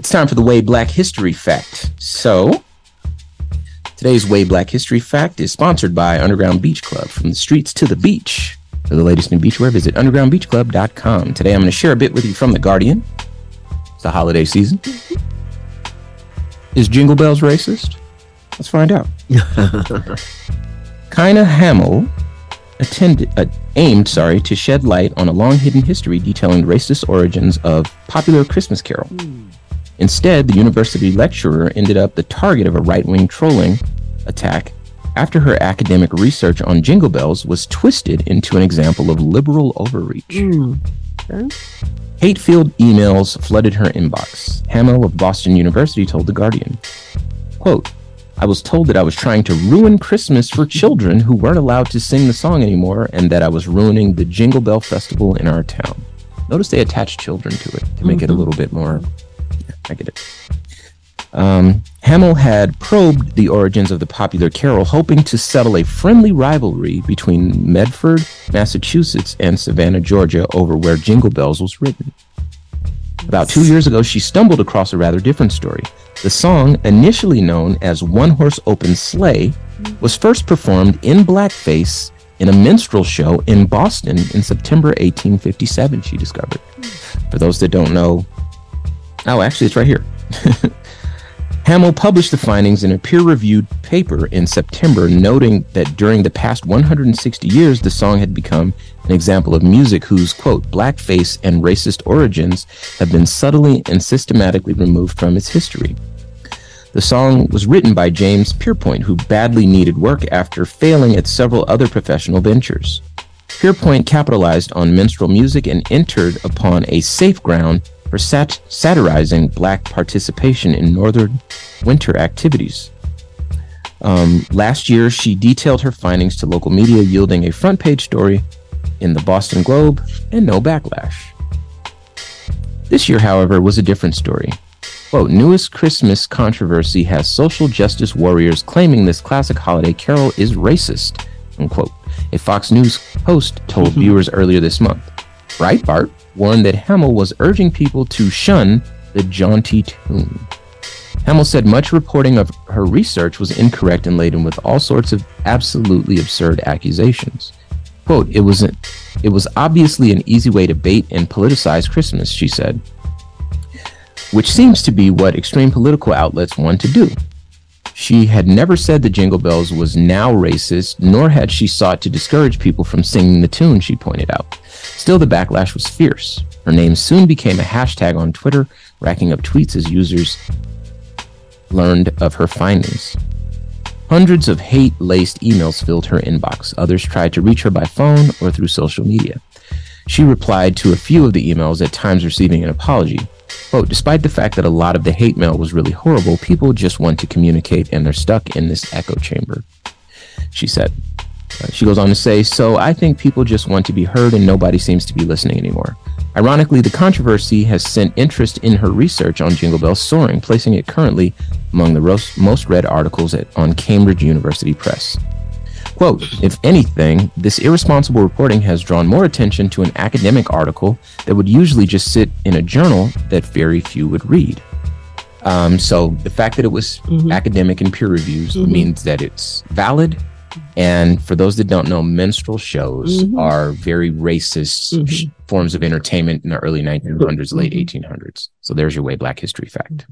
It's time for the Way Black History Fact. So, today's Way Black History Fact is sponsored by Underground Beach Club. From the streets to the beach. For the latest new beachwear, visit undergroundbeachclub.com. Today, I'm going to share a bit with you from The Guardian. It's the holiday season. Is Jingle Bells racist? Let's find out. Kyna Hamill attended, uh, aimed, sorry, to shed light on a long hidden history detailing racist origins of popular Christmas Carol. Instead, the university lecturer ended up the target of a right-wing trolling attack after her academic research on Jingle Bells was twisted into an example of liberal overreach. Hmm. Hate-filled emails flooded her inbox. Hamill of Boston University told The Guardian, quote, I was told that I was trying to ruin Christmas for children who weren't allowed to sing the song anymore and that I was ruining the Jingle Bell Festival in our town. Notice they attached children to it to make it a mm-hmm. little bit more. I. Um, Hamill had probed the origins of the popular carol, hoping to settle a friendly rivalry between Medford, Massachusetts, and Savannah, Georgia, over where Jingle Bells was written. About two years ago, she stumbled across a rather different story. The song, initially known as One Horse Open Sleigh, was first performed in blackface in a minstrel show in Boston in September 1857, she discovered. For those that don't know, oh, actually, it's right here. Hamill published the findings in a peer reviewed paper in September, noting that during the past 160 years, the song had become an example of music whose, quote, blackface and racist origins have been subtly and systematically removed from its history. The song was written by James Pierpont, who badly needed work after failing at several other professional ventures. Pierpont capitalized on minstrel music and entered upon a safe ground for sat- satirizing black participation in northern winter activities. Um, last year, she detailed her findings to local media, yielding a front page story in the Boston Globe and no backlash. This year, however, was a different story. Quote, newest Christmas controversy has social justice warriors claiming this classic holiday carol is racist, unquote. A Fox News host told viewers earlier this month. Breitbart warned that Hamill was urging people to shun the jaunty tune. Hamill said much reporting of her research was incorrect and laden with all sorts of absolutely absurd accusations. Quote, it was, an, it was obviously an easy way to bait and politicize Christmas, she said, which seems to be what extreme political outlets want to do. She had never said that Jingle Bells was now racist, nor had she sought to discourage people from singing the tune, she pointed out. Still, the backlash was fierce. Her name soon became a hashtag on Twitter, racking up tweets as users learned of her findings. Hundreds of hate laced emails filled her inbox. Others tried to reach her by phone or through social media. She replied to a few of the emails, at times receiving an apology. Quote, despite the fact that a lot of the hate mail was really horrible, people just want to communicate and they're stuck in this echo chamber, she said. Uh, she goes on to say, So I think people just want to be heard and nobody seems to be listening anymore. Ironically, the controversy has sent interest in her research on Jingle Bells soaring, placing it currently among the most read articles at, on Cambridge University Press. Quote, if anything, this irresponsible reporting has drawn more attention to an academic article that would usually just sit in a journal that very few would read. Um, so the fact that it was mm-hmm. academic and peer reviews mm-hmm. means that it's valid. And for those that don't know, minstrel shows mm-hmm. are very racist sh- forms of entertainment in the early 1900s, late 1800s. So there's your way black history fact.